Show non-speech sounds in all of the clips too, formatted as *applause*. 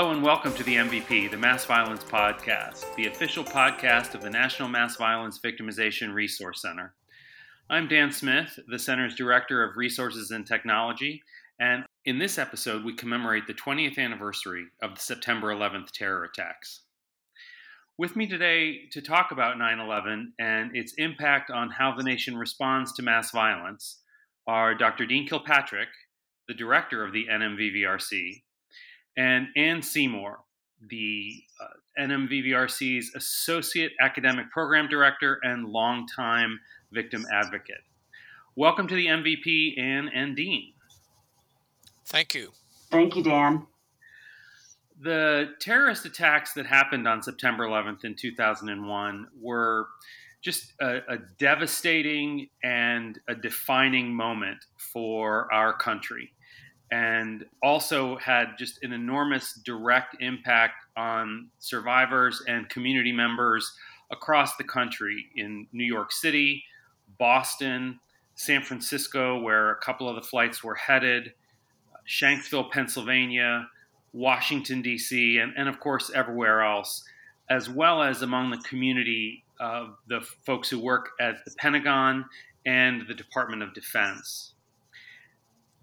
Hello and welcome to the MVP, the Mass Violence Podcast, the official podcast of the National Mass Violence Victimization Resource Center. I'm Dan Smith, the Center's Director of Resources and Technology, and in this episode, we commemorate the 20th anniversary of the September 11th terror attacks. With me today to talk about 9 11 and its impact on how the nation responds to mass violence are Dr. Dean Kilpatrick, the director of the NMVVRC, and Anne Seymour, the uh, NMVVRC's Associate Academic Program Director and longtime victim advocate. Welcome to the MVP, Anne and Dean. Thank you. Thank you, Dan. The terrorist attacks that happened on September 11th in 2001 were just a, a, devastating and a defining moment for our country, and also had just an enormous direct impact on survivors and community members across the country in New York City, Boston, San Francisco, where a couple of the flights were headed, Shanksville, Pennsylvania, Washington, D.C., and, and of course, everywhere else, as well as among the community of the folks who work at the Pentagon and the Department of Defense.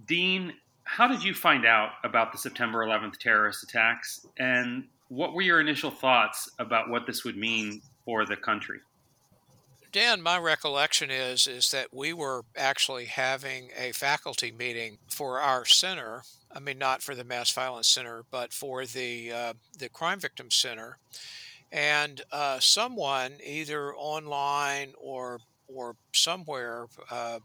Dean, how did you find out about the September 11th terrorist attacks, and what were your initial thoughts about what this would mean for the country? Dan, my recollection is is that we were actually having a faculty meeting for our center. I mean, not for the Mass Violence Center, but for the uh, the Crime Victim Center, and uh, someone either online or or somewhere uh,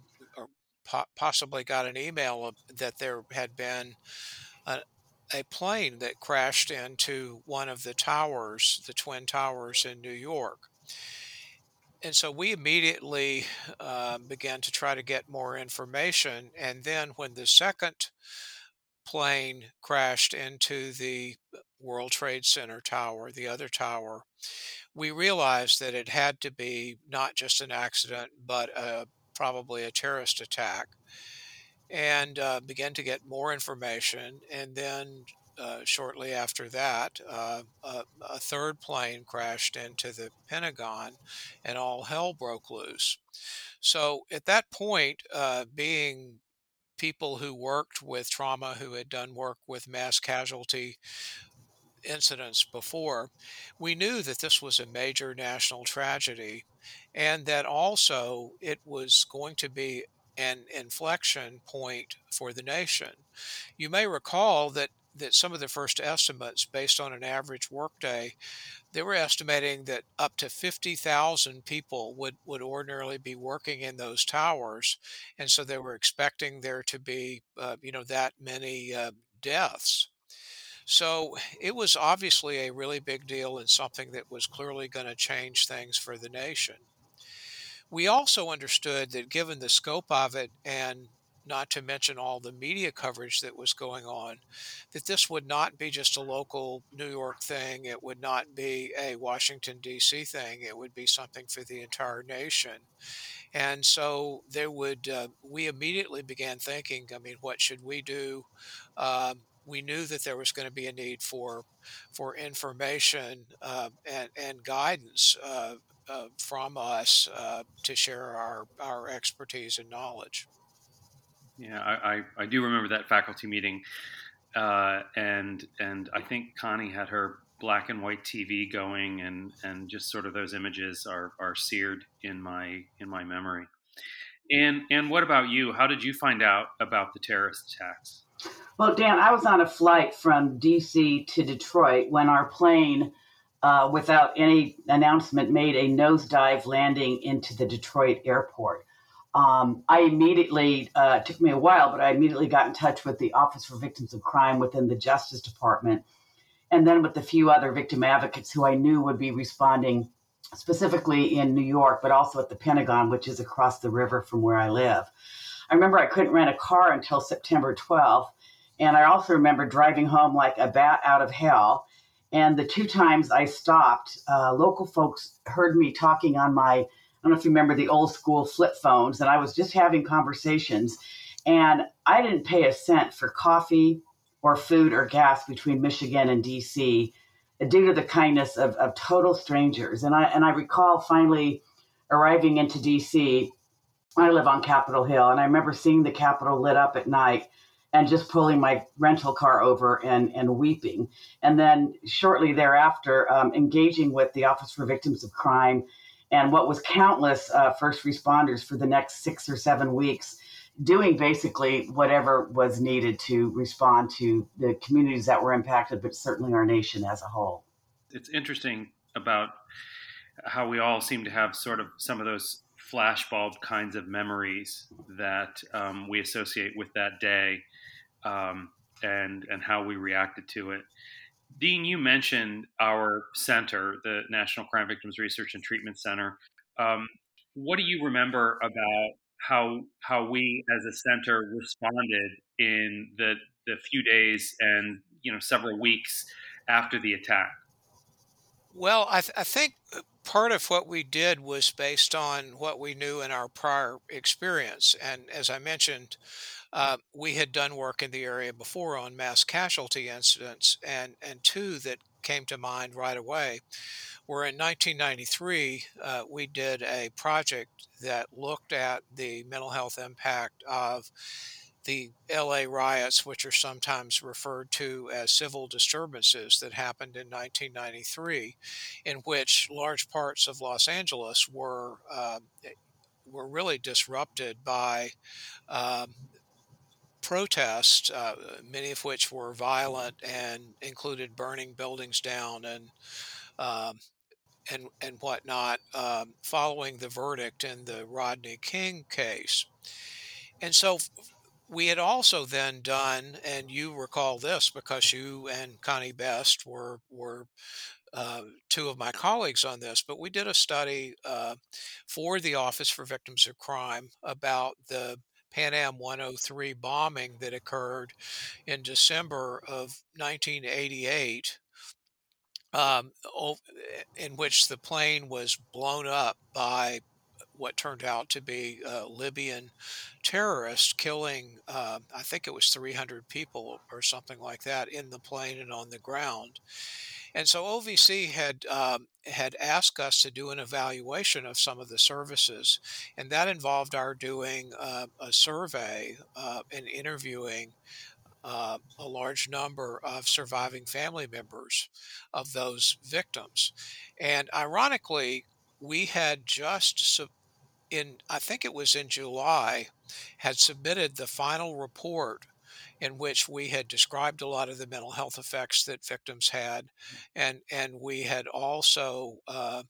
po- possibly got an email that there had been a, a plane that crashed into one of the towers, the twin towers in New York and so we immediately uh, began to try to get more information. And then when the second plane crashed into the World Trade Center tower, the other tower, we realized that it had to be not just an accident, but a, probably a terrorist attack. And uh, began to get more information. And then uh, shortly after that, uh, a, a, third plane crashed into the Pentagon and all hell broke loose. So at that point, uh, being people who worked with trauma, who had done work with mass casualty incidents before, we knew that this was a major national tragedy and that also it was going to be an inflection point for the nation. You may recall that that some of the first estimates, based on an average workday, they were estimating that up to 50,000 people would, would ordinarily be working in those towers. And so they were expecting there to be, uh, you know, that many uh, deaths. So it was obviously a really big deal and something that was clearly going to change things for the nation. We also understood that given the scope of it and not to mention all the media coverage that was going on, that this would not be just a local New York thing. It would not be a Washington, D.C. thing. It would be something for the entire nation. And so there would, uh, we immediately began thinking, I mean, what should we do? Um, we knew that there was going to be a need for for information uh, and, and guidance uh, uh, from us uh, to share our, our expertise and knowledge. Yeah, I, I, I do remember that faculty meeting, uh, and and I think Connie had her black and white TV going, and and just sort of those images are are seared in my in my memory. And and what about you? How did you find out about the terrorist attacks? Well, Dan, I was on a flight from D.C. to Detroit when our plane, uh, without any announcement, made a nosedive landing into the Detroit airport um, I immediately, uh, took me a while, but I immediately got in touch with the Office for Victims of Crime within the Justice Department, and then with a few other victim advocates who I knew would be responding specifically in New York, but also at the Pentagon, which is across the river from where I live. I remember I couldn't rent a car until September 12th, and I also remember driving home like a bat out of hell. And the two times I stopped, uh, local folks heard me talking on my I don't know if you remember the old school flip phones, and I was just having conversations. And I didn't pay a cent for coffee, or food or gas between Michigan and DC due to the kindness of, of total strangers. And I and I recall finally arriving into DC. I live on Capitol Hill, and I remember seeing the Capitol lit up at night and just pulling my rental car over and, and weeping. And then shortly thereafter, um, engaging with the Office for Victims of Crime and what was countless uh, first responders for the next six or seven weeks, doing basically whatever was needed to respond to the communities that were impacted, but certainly our nation as a whole. It's interesting about how we all seem to have sort of some of those flashbulb kinds of memories that um, we associate with that day um, and and how we reacted to it. Dean, you mentioned our center, the National Crime Victims Research and Treatment Center. Um, what do you remember about how how we as a center responded in the the few days and you know several weeks after the attack? Well, I, th- I think part of what we did was based on what we knew in our prior experience, and as I mentioned, uh, we had done work in the area before on mass casualty incidents, and, and two that came to mind right away were in 1993, uh, we did a project that looked at the mental health impact of the LA riots, which are sometimes referred to as civil disturbances that happened in 1993, in which large parts of Los Angeles were uh, were really disrupted by um, protests, uh, many of which were violent and included burning buildings down and um, and and whatnot, um, following the verdict in the Rodney King case. And so we had also then done, and you recall this because you and Connie Best were were uh, two of my colleagues on this, but we did a study uh, for the Office for Victims of Crime about the Pan Am 103 bombing that occurred in December of 1988, um, in which the plane was blown up by what turned out to be uh, Libyan terrorists, killing, uh, I think it was 300 people or something like that in the plane and on the ground. And so OVC had um, had asked us to do an evaluation of some of the services, and that involved our doing uh, a survey uh, and interviewing uh, a large number of surviving family members of those victims. And ironically, we had just in I think it was in July had submitted the final report in which we had described a lot of the mental health effects that victims had, and and we had also uh,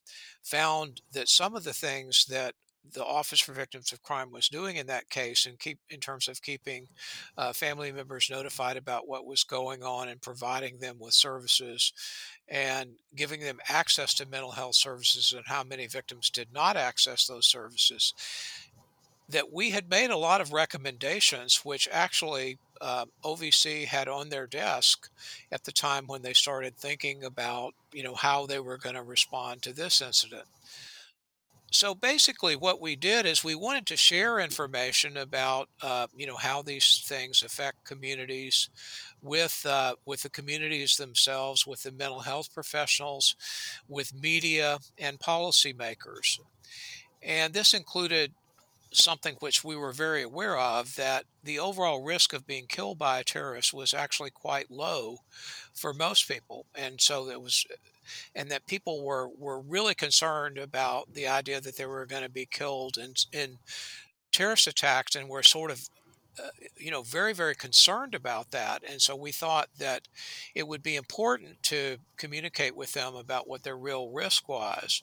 found that some of the things that the Office for Victims of Crime was doing in that case, and keep in terms of keeping uh, family members notified about what was going on and providing them with services, and giving them access to mental health services, and how many victims did not access those services that we had made a lot of recommendations, which actually uh, OVC had on their desk at the time when they started thinking about, you know, how they were going to respond to this incident. So basically, what we did is we wanted to share information about, uh, you know, how these things affect communities, with uh, with the communities themselves, with the mental health professionals, with media and policymakers, and this included something which we were very aware of that the overall risk of being killed by a terrorist was actually quite low for most people. And so it was and that people were were really concerned about the idea that they were going to be killed in in terrorist attacks and were sort of uh, you know very very concerned about that. And so we thought that it would be important to communicate with them about what their real risk was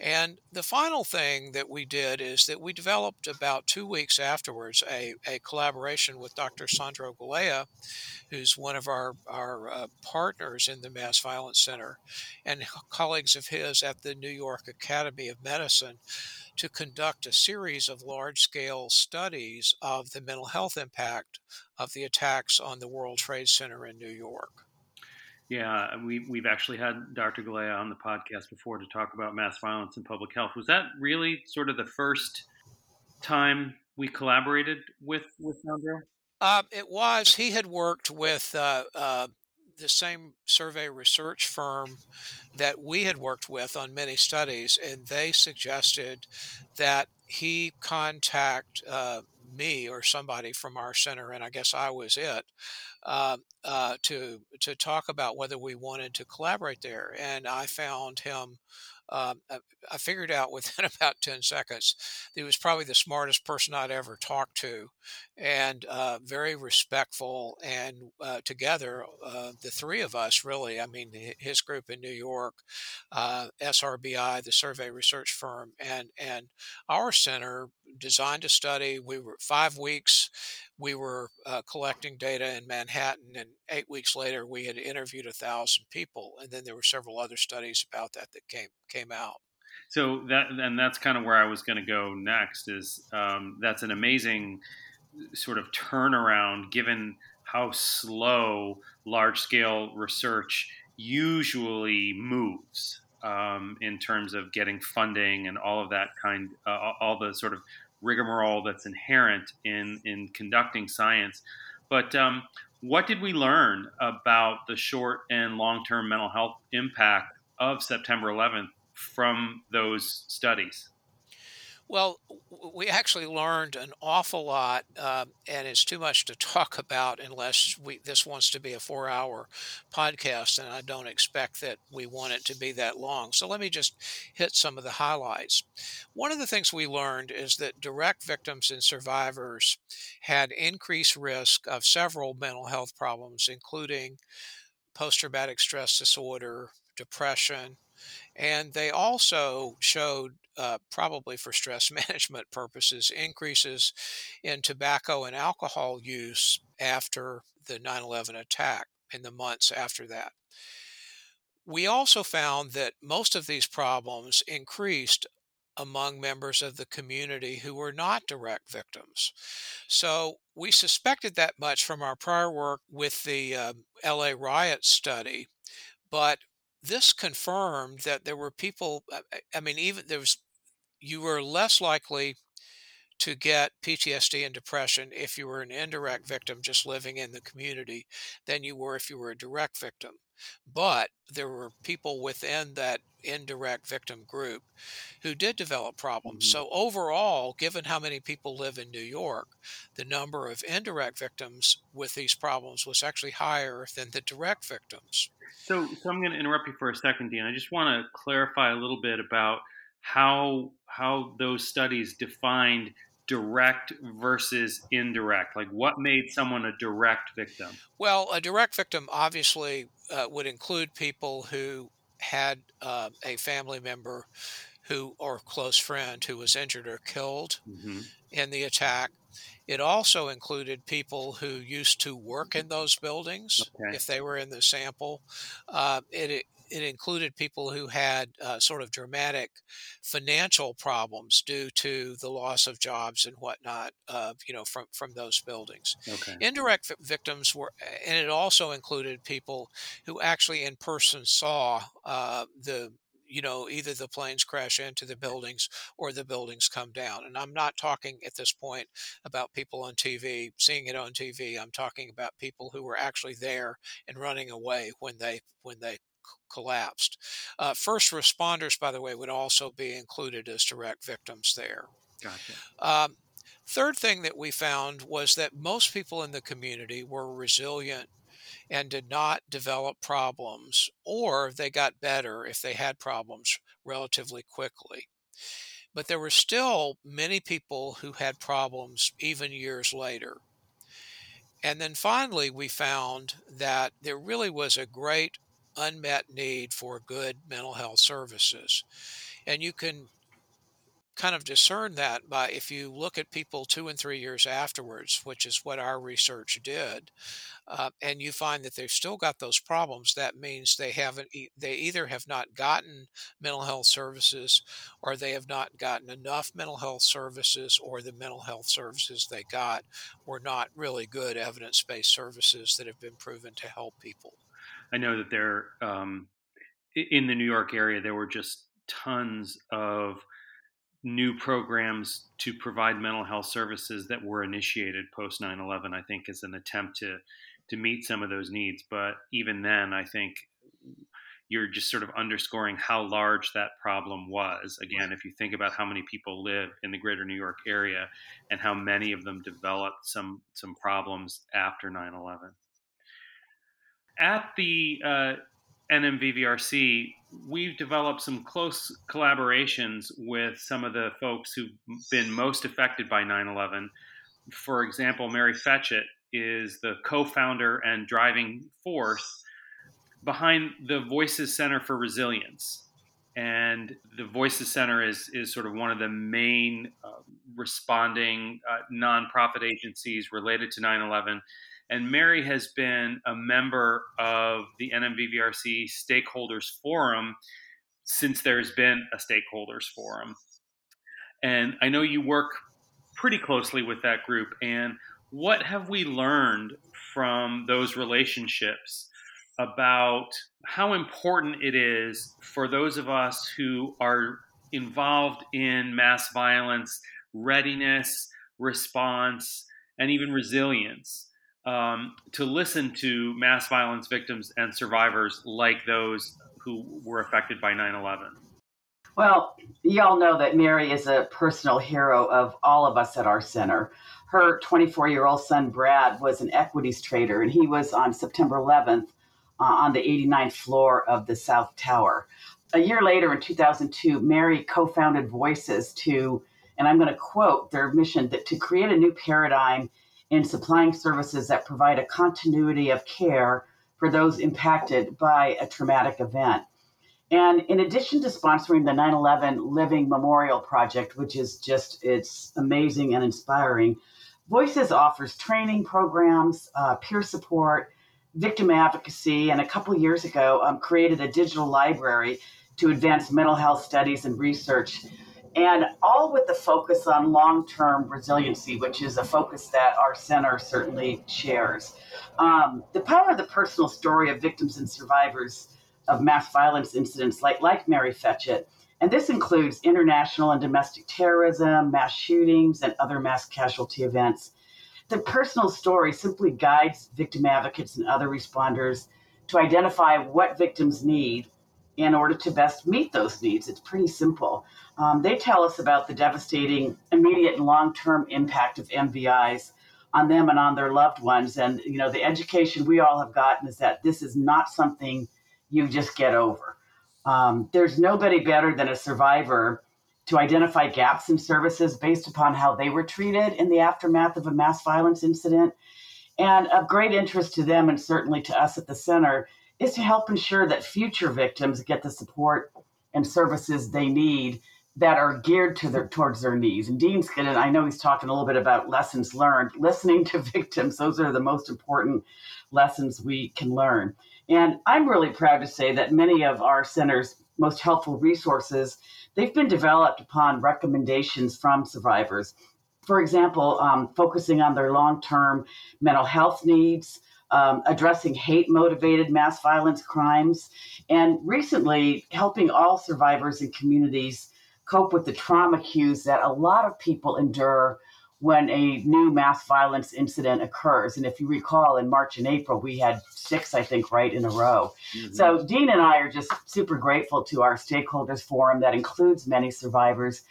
and the final thing that we did is that we developed about two weeks afterwards a, a collaboration with Dr. Sandro Galea, who's one of our, our uh, partners in the Mass Violence Center, and colleagues of his at the New York Academy of Medicine to conduct a series of large scale studies of the mental health impact of the attacks on the World Trade Center in New York. Yeah, we, we've actually had Dr. Galea on the podcast before to talk about mass violence and public health. Was that really sort of the first time we collaborated with with Sandro? Uh, it was. He had worked with uh, uh, the same survey research firm that we had worked with on many studies, and they suggested that he contact uh, me or somebody from our center, and I guess I was it, uh, uh, to to talk about whether we wanted to collaborate there. And I found him um, I, I, figured out within *laughs* about 10 seconds he was probably the smartest person I'd ever talked to and uh, very respectful. And uh, together, uh, the three of us really, I mean, his group in New York, uh, SRBI, the survey research firm, and, and our center designed a study. We were five weeks we were uh, collecting data in Manhattan, and eight weeks later, we had interviewed a thousand people, and then there were several other studies about that that came came out. So that and that's kind of where I was going to go next. Is um, that's an amazing sort of turnaround given how slow large scale research usually moves um, in terms of getting funding and all of that kind, uh, all the sort of rigmarole that's inherent in in conducting science. But um, what did we learn about the short and long term mental health impact of September 11th from those studies? Well, we actually learned an awful lot, uh, and it's too much to *laughs* talk about unless we, this wants to be a four hour podcast, and I don't expect that we want it to be that long. So let me just hit some of the highlights. One of the things we learned is that direct victims and survivors had increased risk of several mental health problems, including post traumatic stress disorder, depression, and they also showed, uh, probably for stress *laughs* management purposes, increases in tobacco and alcohol use after the 9 11 attack in the months after that. We also found that most of these problems increased among members of the community who were not direct victims. So we suspected that much from our prior work with the uh, LA riot study, but this confirmed that there were people, uh, I mean, even there was, you were less likely to get PTSD and depression if you were an indirect victim just living in the community than you were if you were a direct victim. But there were people within that indirect victim group who did develop problems. Mm-hmm. So, overall, given how many people live in New York, the number of indirect victims with these problems was actually higher than the direct victims. So, so I'm going to interrupt you for a second, Dean. I just want to clarify a little bit about how how those studies defined direct versus indirect? Like, what made someone a direct victim? Well, a direct victim obviously uh, would include people who had uh, a family member who or close friend who was injured or killed mm-hmm. in the attack. It also included people who used to work in those buildings okay. if they were in the sample. Uh, it, it included people who had uh, sort of dramatic financial problems due to the loss of jobs and whatnot, uh, you know, from from those buildings. Okay. Indirect victims were, and it also included people who actually in person saw uh, the you know, either the planes crash into the buildings or the buildings come down. And I'm not talking at this point about people on TV, seeing it on TV. I'm talking about people who were actually there and running away when they when they collapsed. Uh, first responders, by the way, would also be included as direct victims there. Gotcha. Um, third thing that we found was that most people in the community were resilient and did not develop problems, or they got better if they had problems relatively quickly. But there were still many people who had problems even years later. And then finally, we found that there really was a great unmet need for good mental health services. And you can kind of discern that by if you look at people two and three years afterwards, which is what our research did, uh, and you find that they've still got those problems. That means they haven't, they either have not gotten mental health services, or they have not gotten enough mental health services, or the mental health services they got were not really good evidence-based services that have been proven to help people. I know that there, um, in the New York area, there were just tons of new programs to provide mental health services that were initiated post 9/11 I think is an attempt to to meet some of those needs. But even then I think you're just sort of underscoring how large that problem was. Again if you think about how many people live in the greater New York area and how many of them developed some some problems after 9/11 at the uh, NMVVRC, we've developed some close collaborations with some of the folks who've been most affected by 9 11. For example, Mary Fetchet is the co founder and driving force behind the Voices Center for Resilience. And the Voices Center is, is sort of one of the main uh, responding uh, nonprofit agencies related to 9 11 and Mary has been a member of the NMVVRC Stakeholders Forum since there's been a Stakeholders Forum. And I know you work pretty closely with that group. And what have we learned from those relationships about how important it is for those of us who are involved in mass violence, readiness, response, and even resilience? Um, to listen to mass violence victims and survivors like those who were affected by 9 11? Well, y'all know that Mary is a personal hero of all of us at our center. Her 24 year old son, Brad, was an equities trader, and he was on September 11th uh, on the 89th floor of the South Tower. A year later, in 2002, Mary co founded Voices to, and I'm going to quote their mission, that to create a new paradigm in supplying services that provide a continuity of care for those impacted by a traumatic event. And in addition to sponsoring the 9 11 Living Memorial Project, which is just, it's amazing and inspiring, Voices offers training programs, uh, peer support, victim advocacy, and a couple years ago um, created a digital library to advance mental health studies and research and all with the focus on long term resiliency, which is a focus that our center certainly shares. Um, the power of the personal story of victims and survivors of mass violence incidents, like, like Mary Fetchet, and this includes international and domestic terrorism, mass shootings, and other mass casualty events. The personal story simply guides victim advocates and other responders to identify what victims need in order to best meet those needs. It's pretty simple. Um, they tell us about the devastating immediate and long term impact of MVIs on them and on their loved ones. And, you know, the education we all have gotten is that this is not something you just get over. Um, there's nobody better than a survivor to identify gaps in services based upon how they were treated in the aftermath of a mass violence incident. And of great interest to them and certainly to us at the center is to help ensure that future victims get the support and services they need that are geared to their towards their needs. And Dean's going I know he's talking a little bit about lessons learned. Listening to *laughs* victims, those are the most important lessons we can learn. And I'm really proud to say that many of our center's most helpful resources, they've been developed upon recommendations from survivors. For example, um, focusing on their long-term mental health needs, um, addressing hate motivated mass violence crimes, and recently helping all survivors and communities cope with the trauma cues that a lot of people endure when a new mass violence incident occurs. And if you recall, in March and April, we had six, I think, right in a row. Mm-hmm. So Dean and I are just super grateful to our stakeholders forum that includes many survivors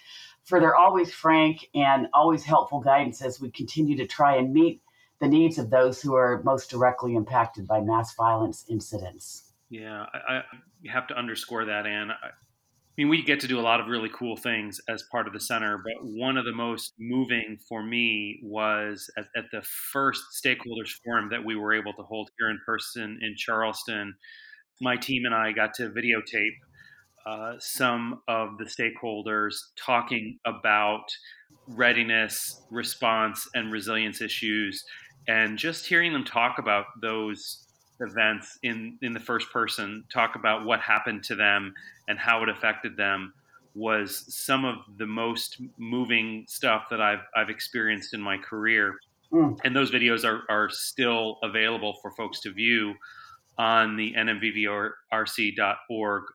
for their always frank and always helpful guidance as we continue to try and meet the needs of those who are most directly impacted by mass violence incidents. Yeah, I, I have to underscore that, Anne. I, I mean, we get to do a lot of really cool things as part of the center, but one of the most moving for me was at, at the first stakeholders forum that we were able to hold here in person in Charleston. My team and I got to videotape uh, some of the stakeholders talking about readiness, response, and resilience issues and just hearing them talk about those events in in the first person talk about what happened to them and how it affected them was some of the most moving stuff that I've I've experienced in my career. Mm. And those videos are, are still available for folks to view on the nmvvrc.org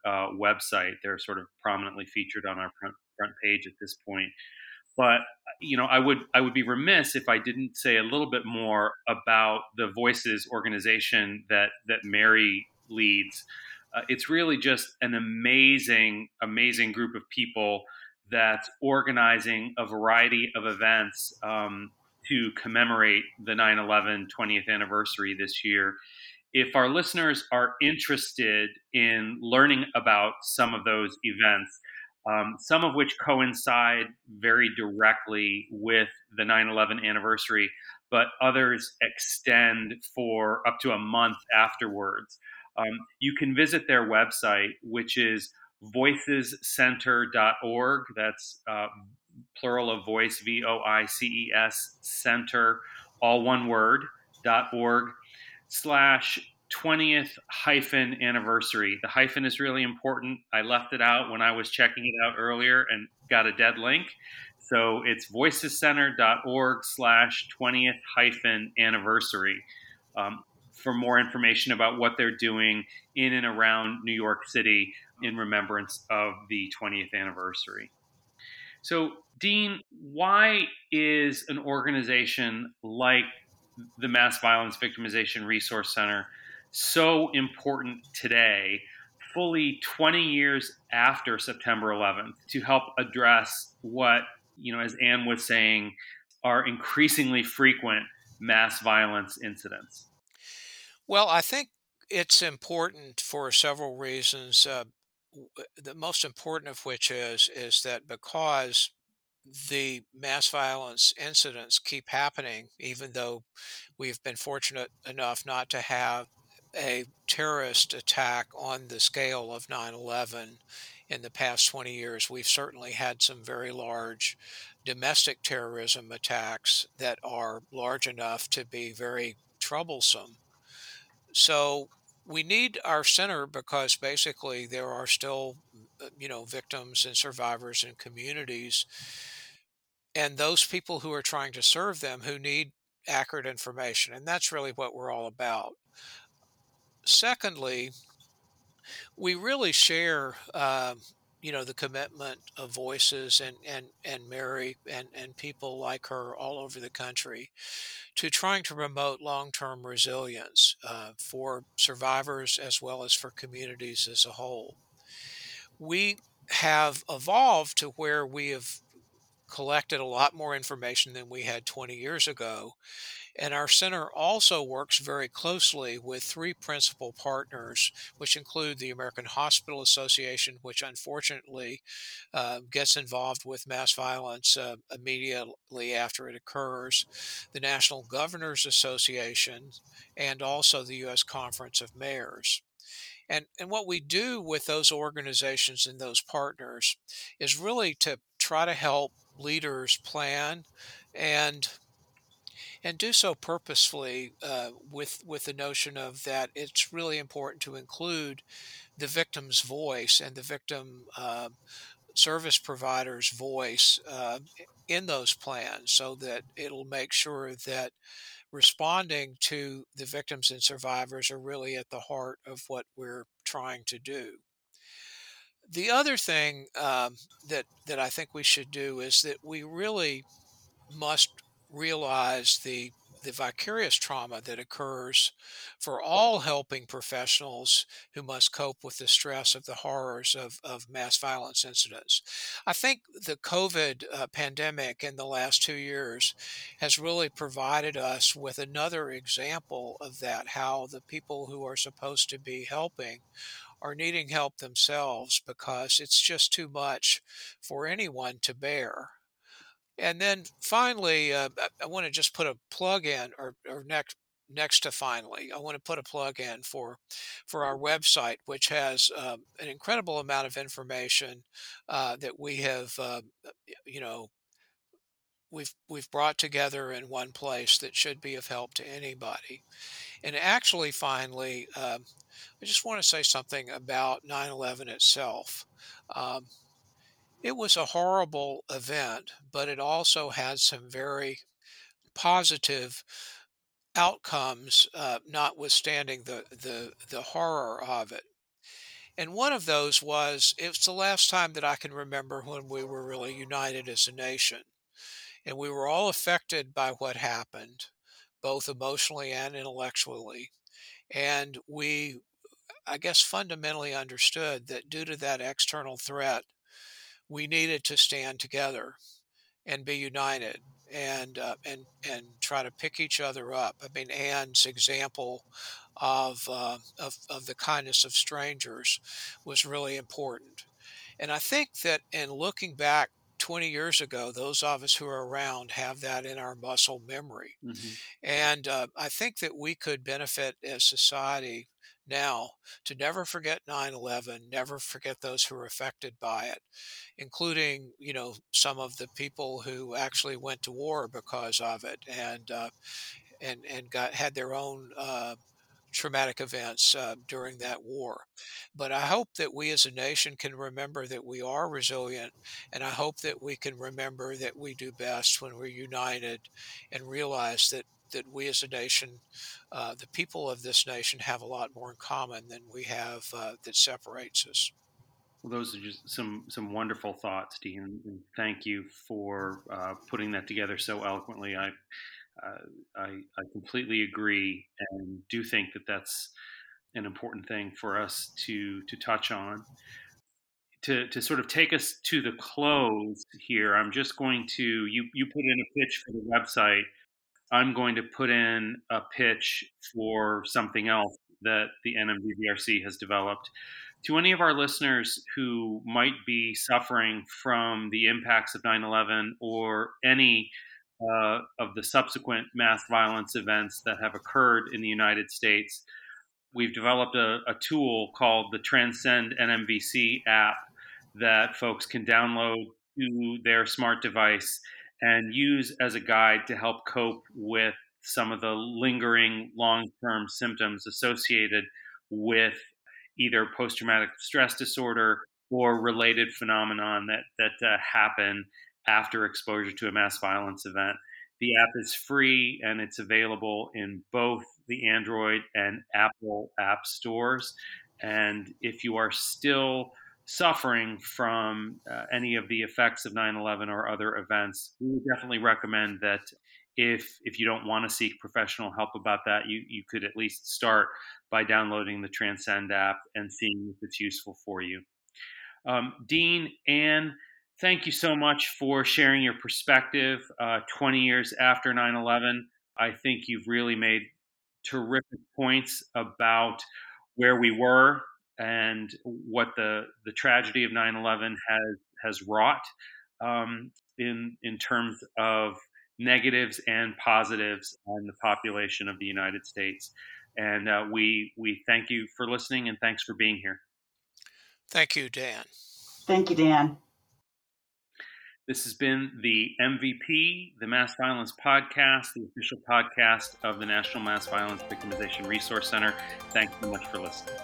uh, website. They're sort of prominently featured on our front, front page at this point. But you know, I would I would be remiss if I didn't say a little bit more about the Voices organization that that Mary leads. Uh, it's really just an amazing, amazing group of people that's organizing a variety of events um, to commemorate the 9 11 20th anniversary this year. If our listeners are interested in learning about some of those events, um, some of which coincide very directly with the 9 11 anniversary, but others extend for up to a month afterwards. Um, you can visit their website, which is voicescenter.org. That's uh, plural of voice, V O I C E S, center, all one word, dot org, slash 20th hyphen anniversary. The hyphen is really important. I left it out when I was checking it out earlier and got a dead link. So it's voicescenter.org slash 20th hyphen anniversary um, for more information about what they're doing in and around New York City in remembrance of the 20th anniversary. So, Dean, why is an organization like the Mass Violence Victimization Resource Center so important today, fully 20 years after September 11th, to help address what, you know, as Anne was saying, are increasingly frequent mass violence incidents? Well, I think it's important for several reasons. Uh, the most important of which is is that because the mass violence incidents keep happening, even though we've been fortunate enough not to have a terrorist attack on the scale of 9 11 in the past 20 years. We've certainly had some very large domestic terrorism attacks that are large enough to be very troublesome. So we need our center because basically there are still, you know, victims and survivors and communities, and those people who are trying to serve them who need accurate information, and that's really what we're all about. Secondly, we really share, uh, you know, the commitment of voices and and and Mary and and people like her all over the country to trying to promote long-term resilience uh, for survivors as well as for communities as a whole. We have evolved to where we have collected a lot more information than we had 20 years ago and our center also works very closely with three principal partners, which include the American Hospital Association, which unfortunately uh, gets involved with mass violence uh, immediately after it occurs, the National Governors Association, and also the U.S. Conference of Mayors. And, and what we do with those organizations and those partners is really to try to help leaders plan and and do so purposefully uh, with with the notion of that it's really important to include the victim's voice and the victim uh, service provider's voice uh, in those plans so that it'll make sure that responding to the victims and survivors are really at the heart of what we're trying to do. The other thing um, that that I think we should do is that we really must realize the the vicarious trauma that occurs for all helping professionals who must cope with the stress of the horrors of, of mass violence incidents. I think the COVID uh, pandemic in the last two years has really provided us with another example of that how the people who are supposed to be helping are needing help themselves because it's just too much for anyone to bear. And then finally, uh, I want to just put a plug in, or, or next next to finally, I want to put a plug in for for our website, which has um, an incredible amount of information uh, that we have, uh, you know, we've we've brought together in one place that should be of help to anybody. And actually, finally, um, I just want to say something about 9/11 itself. Um, it was a horrible event, but it also had some very positive outcomes, uh, notwithstanding the, the the horror of it. And one of those was it's the last time that I can remember when we were really united as a nation, and we were all affected by what happened, both emotionally and intellectually, and we, I guess, fundamentally understood that due to that external threat, we needed to stand together and be united and uh, and and try to pick each other up. I mean, Anne's example of, uh, of of the kindness of strangers was really important, and I think that in looking back 20 years ago, those of us who are around have that in our muscle memory, mm-hmm. and uh, I think that we could benefit as society now to never forget 9-11 never forget those who were affected by it including you know some of the people who actually went to war because of it and uh, and and got had their own uh, traumatic events uh, during that war. But I hope that we as a nation can remember that we are resilient, and I hope that we can remember that we do best when we're united and realize that that we as a nation, uh, the people of this nation, have a lot more in common than we have uh, that separates us. Well, those are just some some wonderful thoughts, Dean. And thank you for uh, putting that together so eloquently. I, I I completely agree, and do think that that's an important thing for us to to touch on. To, to sort of take us to the close here, I'm just going to you you put in a pitch for the website I'm going to put in a pitch for something else that the NMVVRC has developed. To any of our listeners who might be suffering from the impacts of 9 11 or any uh, of the subsequent mass violence events that have occurred in the United States, we've developed a, a tool called the Transcend NMVC app that folks can download to their smart device and use as a guide to help cope with some of the lingering long term symptoms associated with either post traumatic stress disorder or related phenomenon that, that uh, happen after exposure to a mass violence event. The app is free and it's available in both the Android and Apple app stores. And if you are still suffering from uh, any of the effects of 9/11 or other events, we would definitely recommend that if if you don't want to seek professional help about that, you you could at least start by downloading the Transcend app and seeing if it's useful for you. Um, Dean, Anne, thank you so much for sharing your perspective. Uh, 20 years after 9/11, I think you've really made terrific points about where we were and what the the tragedy of 9/11 has has wrought um, in in terms of negatives and positives on the population of the United States. And uh, we we thank you for listening and thanks for being here. Thank you, Dan. Thank you, Dan. This has been the MVP, the Mass Violence Podcast, the official podcast of the National Mass Violence Victimization Resource Center. Thanks so much for listening.